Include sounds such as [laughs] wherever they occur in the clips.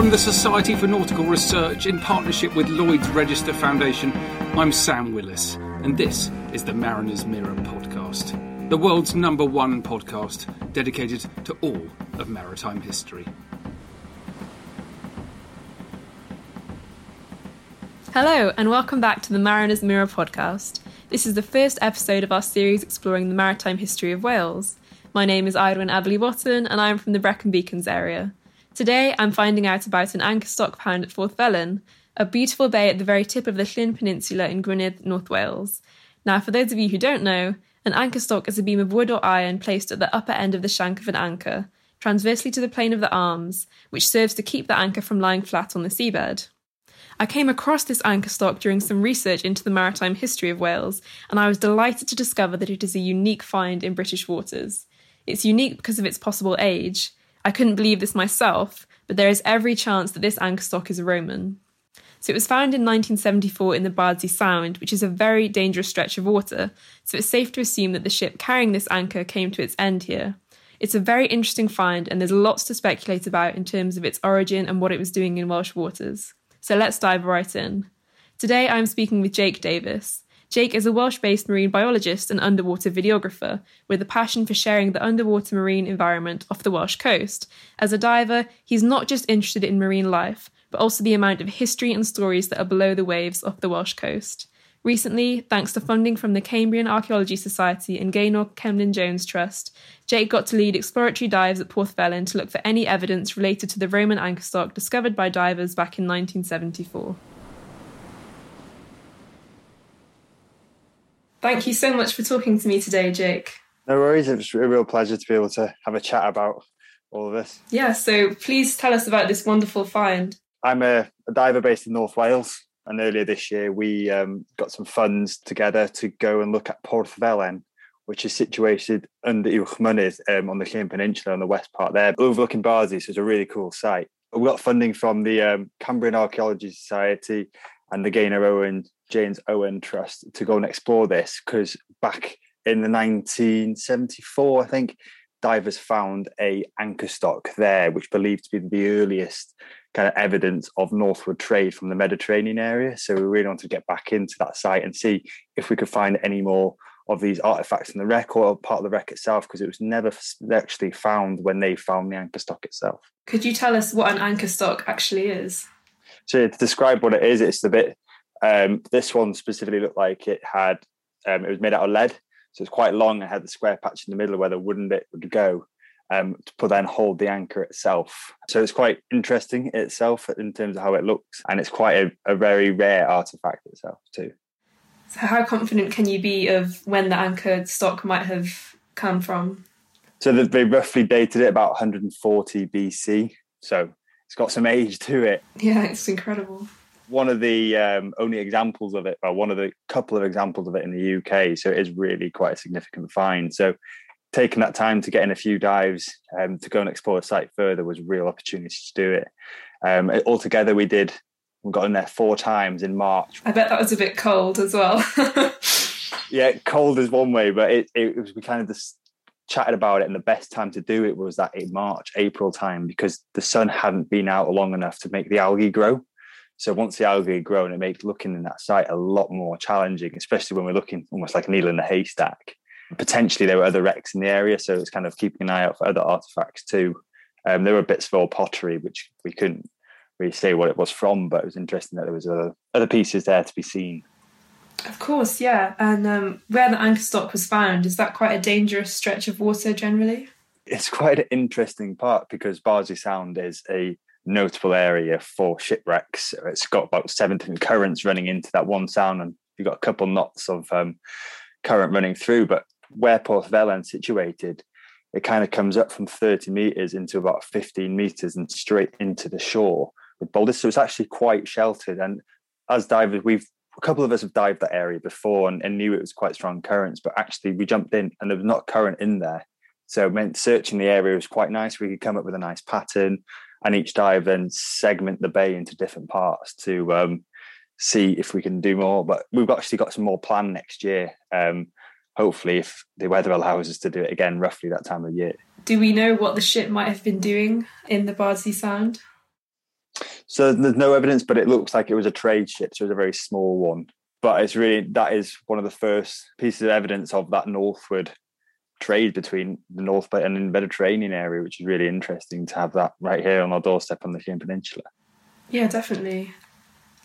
From the Society for Nautical Research in partnership with Lloyd's Register Foundation, I'm Sam Willis, and this is the Mariner's Mirror podcast, the world's number one podcast dedicated to all of maritime history. Hello, and welcome back to the Mariner's Mirror podcast. This is the first episode of our series exploring the maritime history of Wales. My name is Eirwen Abberley Watton, and I am from the Brecon Beacons area. Today, I'm finding out about an anchor stock pound at Porth Felen, a beautiful bay at the very tip of the Llyn Peninsula in Gwynedd, North Wales. Now, for those of you who don't know, an anchor stock is a beam of wood or iron placed at the upper end of the shank of an anchor, transversely to the plane of the arms, which serves to keep the anchor from lying flat on the seabed. I came across this anchor stock during some research into the maritime history of Wales, and I was delighted to discover that it is a unique find in British waters. It's unique because of its possible age. I couldn't believe this myself, but there is every chance that this anchor stock is Roman. So it was found in 1974 in the Bardsey Sound, which is a very dangerous stretch of water, so it's safe to assume that the ship carrying this anchor came to its end here. It's a very interesting find, and there's lots to speculate about in terms of its origin and what it was doing in Welsh waters. So let's dive right in. Today I'm speaking with Jake Davies. Jake is a Welsh based marine biologist and underwater videographer with a passion for sharing the underwater marine environment off the Welsh coast. As a diver, he's not just interested in marine life, but also the amount of history and stories that are below the waves off the Welsh coast. Recently, thanks to funding from the Cambrian Archaeology Society and Gaynor Cemlyn Jones Trust, Jake got to lead exploratory dives at Porth Felen to look for any evidence related to the Roman anchor stock discovered by divers back in 1974. Thank you so much for talking to me today, Jake. No worries. It was a real pleasure to be able to have a chat about all of this. Yeah, so please tell us about this wonderful find. I'm a, a diver based in North Wales, and earlier this year we um, got some funds together to go and look at Porth Felen, which is situated under Uwch um, on the Llyn Peninsula on the west part there, overlooking Bardsey. So it's a really cool site. We got funding from the um, Cambrian Archaeology Society and the Gaynor Owen James Owen Trust to go and explore this because back in the 1974, I think, divers found a anchor stock there, which believed to be the earliest kind of evidence of northward trade from the Mediterranean area. So we really wanted to get back into that site and see if we could find any more of these artifacts in the wreck or part of the wreck itself, because it was never actually found when they found the anchor stock itself. Could you tell us what an anchor stock actually is? So to describe what it is, it's the bit um, this one specifically looked like it had um, it was made out of lead, so it's quite long. It had the square patch in the middle where the wooden bit would go um, to then hold the anchor itself. So it's quite interesting itself in terms of how it looks, and it's quite a, a very rare artifact itself too. So, how confident can you be of when the anchor stock might have come from? So they roughly dated it about 140 BC. So it's got some age to it. Yeah, it's incredible one of the um, only examples of it, or one of the couple of examples of it in the UK. So it is really quite a significant find. So taking that time to get in a few dives um, to go and explore the site further was a real opportunity to do it. Um, altogether, we did. We got in there four times in March. I bet that was a bit cold as well. [laughs] yeah, cold is one way, but it, it was we kind of just chatted about it, and the best time to do it was that in March, April time because the sun hadn't been out long enough to make the algae grow. So once the algae grown, it makes looking in that site a lot more challenging, especially when we're looking almost like a needle in the haystack. Potentially there were other wrecks in the area, so it's kind of keeping an eye out for other artifacts too. Um, there were bits of old pottery which we couldn't really say what it was from, but it was interesting that there was other, other pieces there to be seen. Of course, yeah. And um, where the anchor stock was found, is that quite a dangerous stretch of water generally? It's quite an interesting part because Bardsey Sound is a notable area for shipwrecks. It's got about seven different currents running into that one sound, and you've got a couple knots of um, current running through. But where Porth Felen's situated, it kind of comes up from 30 meters into about 15 meters and straight into the shore with boulders. So it's actually quite sheltered. And as divers, we've a couple of us have dived that area before and, and knew it was quite strong currents, but actually we jumped in and there was not current in there. So meant searching the area was quite nice. We could come up with a nice pattern and each dive then segment the bay into different parts to um, see if we can do more. But we've actually got some more planned next year. Um, hopefully, if the weather allows us to do it again, roughly that time of year. Do we know what the ship might have been doing in the Bardsey Sound? So there's no evidence, but it looks like it was a trade ship, so it was a very small one. But it's really that is one of the first pieces of evidence of that northward trade between the North Bay and the Mediterranean area, which is really interesting to have that right here on our doorstep on the Llŷn Peninsula. Yeah, definitely.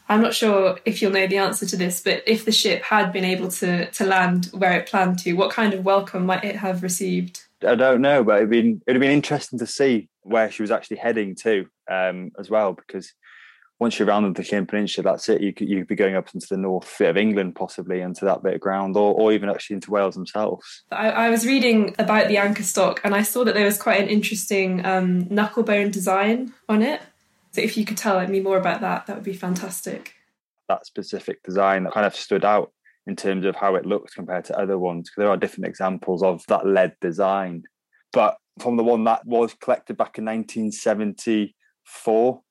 I'm not sure if you'll know the answer to this, but if the ship had been able to to land where it planned to, what kind of welcome might it have received? I don't know, but it'd been it'd have been interesting to see where she was actually heading to um, as well, because once you're around the Llŷn Peninsula, that's it. You could you'd be going up into the north bit of England, possibly into that bit of ground, or, or even actually into Wales themselves. I, I was reading about the anchor stock, and I saw that there was quite an interesting um, knucklebone design on it. So if you could tell me more about that, that would be fantastic. That specific design that kind of stood out in terms of how it looks compared to other ones. Because there are different examples of that lead design, but from the one that was collected back in 1974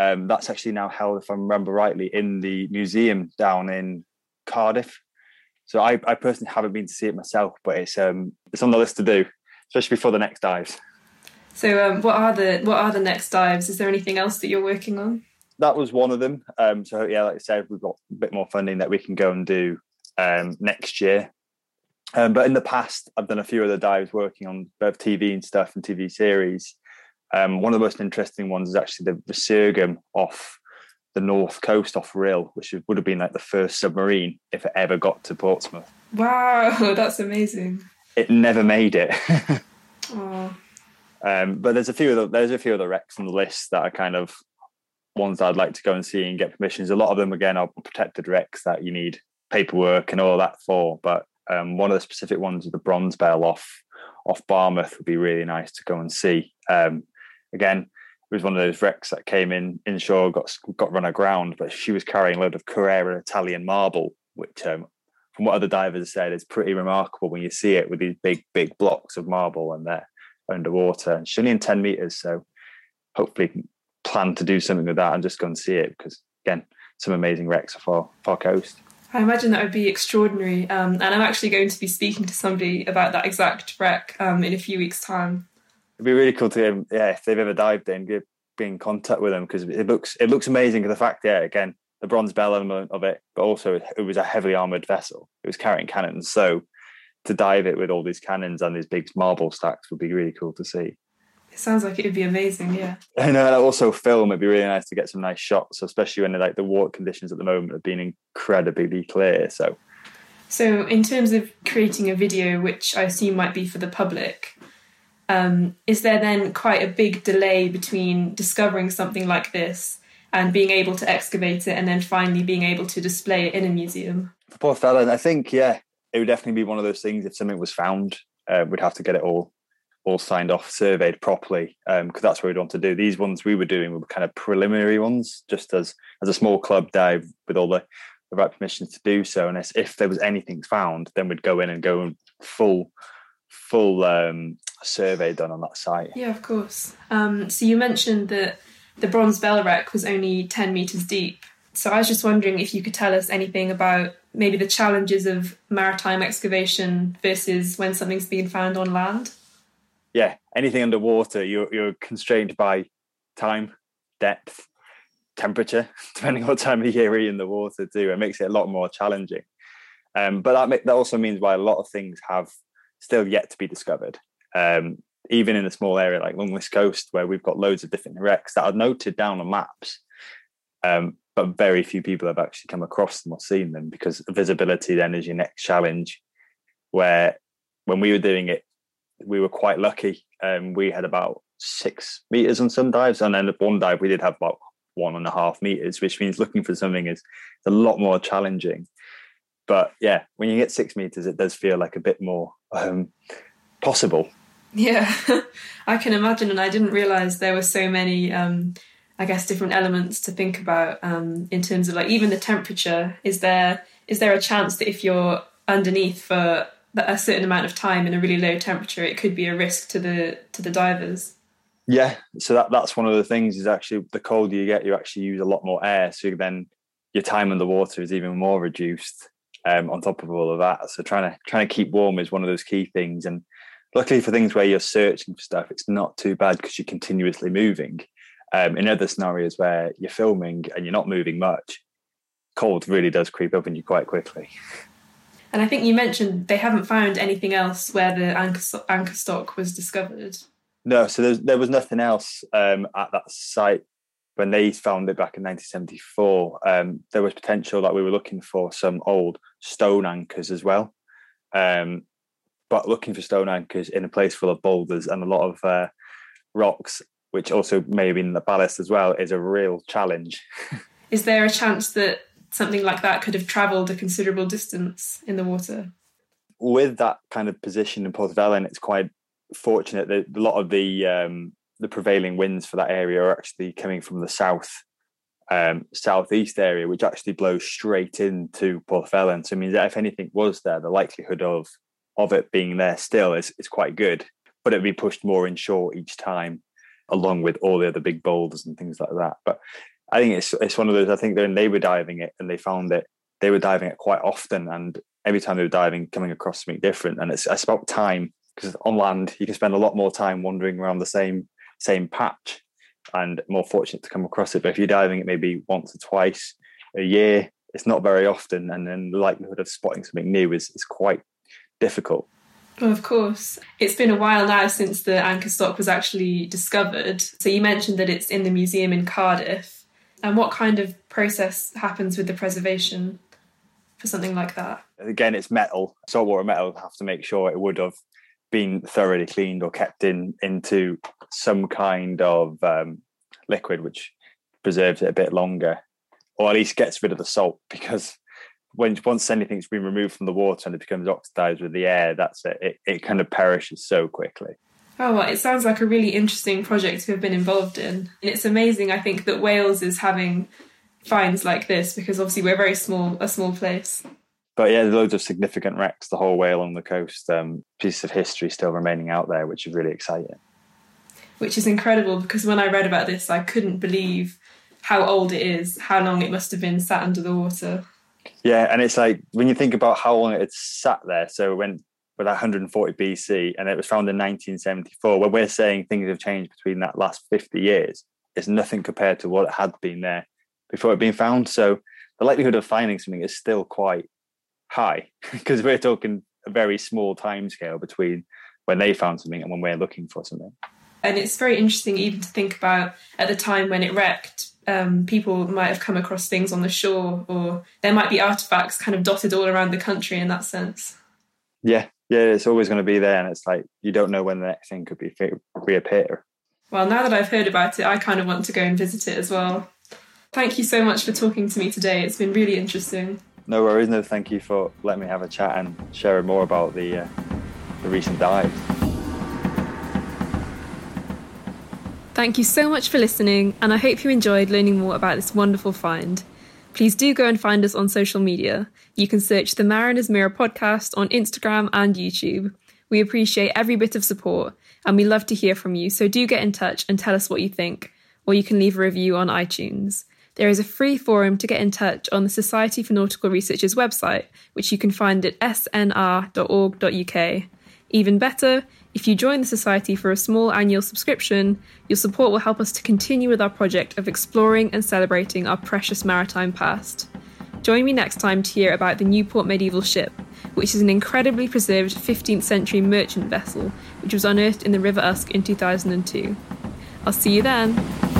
um, that's actually now held, if I remember rightly, in the museum down in Cardiff. So I, I personally haven't been to see it myself, but it's um, it's on the list to do, especially before the next dives. So um, what are the what are the next dives? Is there anything else that you're working on? That was one of them. Um, so yeah, like I said, we've got a bit more funding that we can go and do um, next year. Um, but in the past, I've done a few other dives working on both TV and stuff and TV series. Um, one of the most interesting ones is actually the Resurgam off the north coast off Rhyl, which would have been like the first submarine if it ever got to Portsmouth. Wow, [laughs] that's amazing. It never made it. [laughs] oh. um, but there's a few of the, there's a few other wrecks on the list that are kind of ones that I'd like to go and see and get permissions. A lot of them again are protected wrecks that you need paperwork and all that for. But um, one of the specific ones is the bronze bell off off Barmouth would be really nice to go and see. Um, again, it was one of those wrecks that came in inshore, got got run aground, but she was carrying a load of Carrara Italian marble, which, um, from what other divers said, is pretty remarkable when you see it with these big, big blocks of marble and they're underwater. And she's only in 10 meters, so hopefully plan to do something with that and just go and see it because, again, some amazing wrecks off our coast. I imagine that would be extraordinary. Um, and I'm actually going to be speaking to somebody about that exact wreck um, in a few weeks' time it'd be really cool to yeah if they've ever dived in get be in contact with them because it looks it looks amazing the fact yeah again the bronze bell element of it but also it was a heavily armored vessel. It was carrying cannons so to dive it with all these cannons and these big marble stacks would be really cool to see. It sounds like it would be amazing yeah. I know and uh, also film it'd be really nice to get some nice shots especially when like the water conditions at the moment have been incredibly clear so. So in terms of creating a video which i assume might be for the public um, is there then quite a big delay between discovering something like this and being able to excavate it and then finally being able to display it in a museum? For Porth Felen, I think, yeah, it would definitely be one of those things if something was found, uh, we'd have to get it all all signed off, surveyed properly, because um, that's what we'd want to do. These ones we were doing were kind of preliminary ones, just as as a small club dive with all the, the right permissions to do so. And if there was anything found, then we'd go in and go full full um, survey done on that site. Yeah, of course. Um, so you mentioned that the bronze bell wreck was only 10 metres deep. So I was just wondering if you could tell us anything about maybe the challenges of maritime excavation versus when something's being found on land. Yeah, anything underwater, you're, you're constrained by time, depth, temperature, [laughs] depending on what time of year you're in the water too. It makes it a lot more challenging. Um, but that that also means why a lot of things have still yet to be discovered. Um, even in a small area like Longlis Coast, where we've got loads of different wrecks that are noted down on maps, um, but very few people have actually come across them or seen them because visibility then is your next challenge. Where when we were doing it, we were quite lucky. Um, we had about six meters on some dives, and then at one dive we did have about one and a half meters, which means looking for something is a lot more challenging. But yeah, when you get six meters, it does feel like a bit more um, possible. Yeah, [laughs] I can imagine, and I didn't realize there were so many. Um, I guess different elements to think about um, in terms of like even the temperature. Is there is there a chance that if you're underneath for a certain amount of time in a really low temperature, it could be a risk to the to the divers? Yeah, so that that's one of the things is actually the colder you get, you actually use a lot more air. So then your time in the water is even more reduced. Um, on top of all of that, so trying to trying to keep warm is one of those key things. And luckily for things where you're searching for stuff, it's not too bad because you're continuously moving. Um, in other scenarios where you're filming and you're not moving much, cold really does creep up on you quite quickly. And I think you mentioned they haven't found anything else where the anchor, anchor stock was discovered. No, so there was nothing else um, at that site when they found it back in 1974. Um, there was potential that we were looking for some old stone anchors as well. Um, but looking for stone anchors in a place full of boulders and a lot of uh, rocks, which also may have been the ballast as well, is a real challenge. [laughs] is there a chance that something like that could have travelled a considerable distance in the water? With that kind of position in Porth Felen, it's quite fortunate that a lot of the um, the prevailing winds for that area are actually coming from the south um, southeast area, which actually blows straight into Porth Felen. So it means that if anything was there, the likelihood of of it being there still is, is quite good, but it'd be pushed more inshore each time, along with all the other big boulders and things like that. But I think it's it's one of those. I think when they were diving it and they found it, they were diving it quite often, and every time they were diving, coming across something different. And it's, it's about time because on land you can spend a lot more time wandering around the same same patch and more fortunate to come across it. But if you're diving it maybe once or twice a year, it's not very often, and then the likelihood of spotting something new is is quite difficult. Well, of course. It's been a while now since the anchor stock was actually discovered. So you mentioned that it's in the museum in Cardiff. And what kind of process happens with the preservation for something like that? Again, it's metal. Saltwater metal have to make sure it would have been thoroughly cleaned or kept in into some kind of um, liquid which preserves it a bit longer or at least gets rid of the salt [laughs] because when once anything's been removed from the water and it becomes oxidized with the air that's it it, it kind of perishes so quickly Oh, well, it sounds like a really interesting project to have been involved in. And it's amazing, I think, that Wales is having finds like this because obviously we're very small, a small place. But yeah, loads of significant wrecks the whole way along the coast. Um, pieces of history still remaining out there, which is really exciting. Which is incredible because when I read about this, I couldn't believe how old it is, how long it must have been sat under the water. Yeah, and it's like when you think about how long it sat there. So when with that 140 BC, and it was found in 1974. When we're saying things have changed between that last 50 years, it's nothing compared to what it had been there before it being found. So the likelihood of finding something is still quite high [laughs] because we're talking a very small time scale between when they found something and when we're looking for something. And it's very interesting even to think about at the time when it wrecked, um, people might have come across things on the shore, or there might be artifacts kind of dotted all around the country in that sense. Yeah, yeah, it's always going to be there, and it's like you don't know when the next thing could be reappear. Well, now that I've heard about it, I kind of want to go and visit it as well. Thank you so much for talking to me today. It's been really interesting. No worries. No, thank you for letting me have a chat and sharing more about the uh, the recent dive. Thank you so much for listening, and I hope you enjoyed learning more about this wonderful find. Please do go and find us on social media. You can search the Mariner's Mirror podcast on Instagram and YouTube. We appreciate every bit of support and we love to hear from you, so do get in touch and tell us what you think, or you can leave a review on iTunes. There is a free forum to get in touch on the Society for Nautical Research's website, which you can find at snr.org.uk. Even better, if you join the Society for a small annual subscription, your support will help us to continue with our project of exploring and celebrating our precious maritime past. Join me next time to hear about the Newport medieval ship, which is an incredibly preserved 15th century merchant vessel which was unearthed in the River Usk in 2002. I'll see you then!